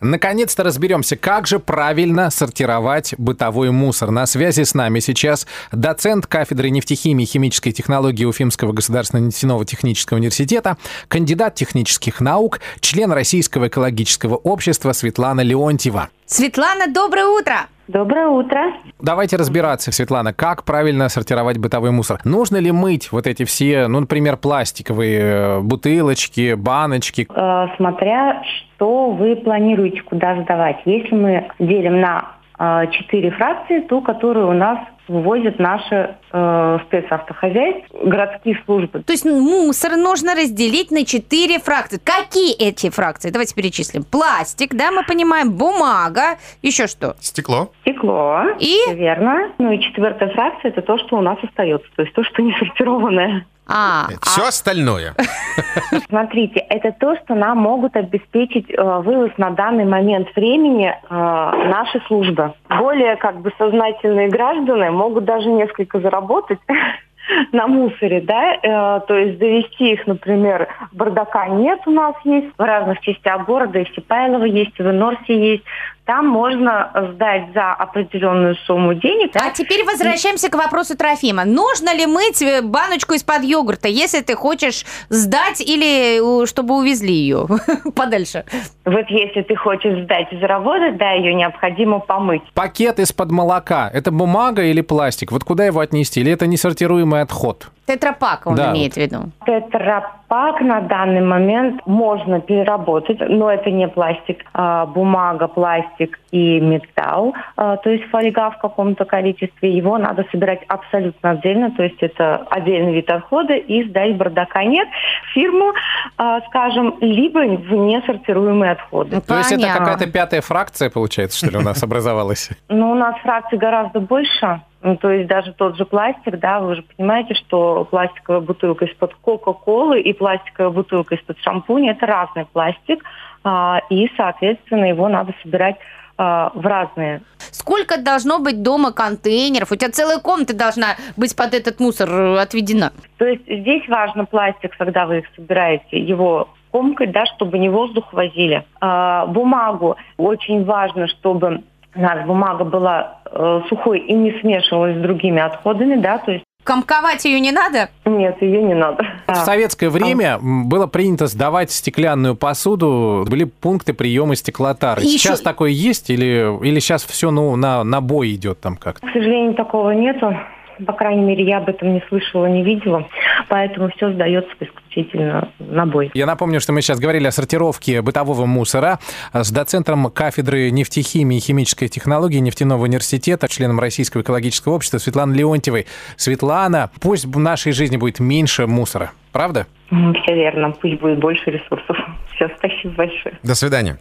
Наконец-то разберемся, как же правильно сортировать бытовой мусор. На связи с нами сейчас доцент кафедры нефтехимии и химической технологии Уфимского государственного нефтяного технического университета, кандидат технических наук, член Российского экологического общества Светлана Леонтьева. Светлана, доброе утро! Доброе утро. Давайте разбираться, Светлана, как правильно сортировать бытовой мусор. Нужно ли мыть вот эти все, ну, например, пластиковые э, бутылочки, баночки? Э, смотря что вы планируете куда сдавать. Если мы делим на э, четыре фракции, ту, которую у нас вывозят наши э, спецавтохозяйств, городские службы. То есть мусор нужно разделить на четыре фракции. Какие эти фракции? Давайте перечислим. Пластик, да, мы понимаем, бумага, еще что? Стекло. Стекло. И? Верно. Ну и четвертая фракция – это то, что у нас остается, то есть то, что не сортированное. А, Все а- остальное. Смотрите, это то, что нам могут обеспечить э, вывоз на данный момент времени э, наши службы. Более как бы сознательные граждане могут даже несколько заработать на мусоре, да, э, то есть довести их, например, бардака нет у нас есть, в разных частях города, и в Сипайлово есть, и в Инорсе есть, там можно сдать за определенную сумму денег. а теперь возвращаемся к вопросу Трофима. Нужно ли мыть э, баночку из-под йогурта, если ты хочешь сдать или чтобы увезли ее подальше? Вот если ты хочешь сдать и заработать, да, ее необходимо помыть. Пакет из-под молока – это бумага или пластик? Вот куда его отнести? Или это несортируемый отход? Тетрапак он Да, имеет в виду. Тетрапак на данный момент можно переработать, но это не пластик, а бумага, пластик и металл, а, то есть фольга в каком-то количестве. Его надо собирать абсолютно отдельно, то есть это отдельный вид отхода и сдать бардака нет фирму, а, скажем, либо в несортируемые отходы. Ну, То есть это Понятно. какая-то пятая фракция, получается, что ли, у нас образовалась? Но у нас фракций гораздо больше. Ну, то есть даже тот же пластик, да, вы же понимаете, что пластиковая бутылка из-под Кока-Колы и пластиковая бутылка из-под шампуня – это разный пластик, а, и, соответственно, его надо собирать а, в разные. Сколько должно быть дома контейнеров? У тебя целая комната должна быть под этот мусор э, отведена. То есть здесь важно пластик, когда вы их собираете, его комкать, да, чтобы не воздух возили. А, бумагу очень важно, чтобы у нас бумага была э, сухой и не смешивалась с другими отходами, да, то есть Комковать ее не надо? нет, ее не надо. В советское время м, было принято сдавать стеклянную посуду, были пункты приема стеклотары. И Сейчас еще- такое есть или, или сейчас все ну, на, на бой идет там как-то? К сожалению, такого нету. По крайней мере, я об этом не слышала, не видела. Поэтому все сдается исключительно на бой. Я напомню, что мы сейчас говорили о сортировке бытового мусора с доцентром кафедры нефтехимии и химической технологии нефтяного университета, членом Российского экологического общества Светланой Леонтьевой. Светлана, пусть в нашей жизни будет меньше мусора, правда? Все верно. Пусть будет больше ресурсов. Все, спасибо большое. До свидания.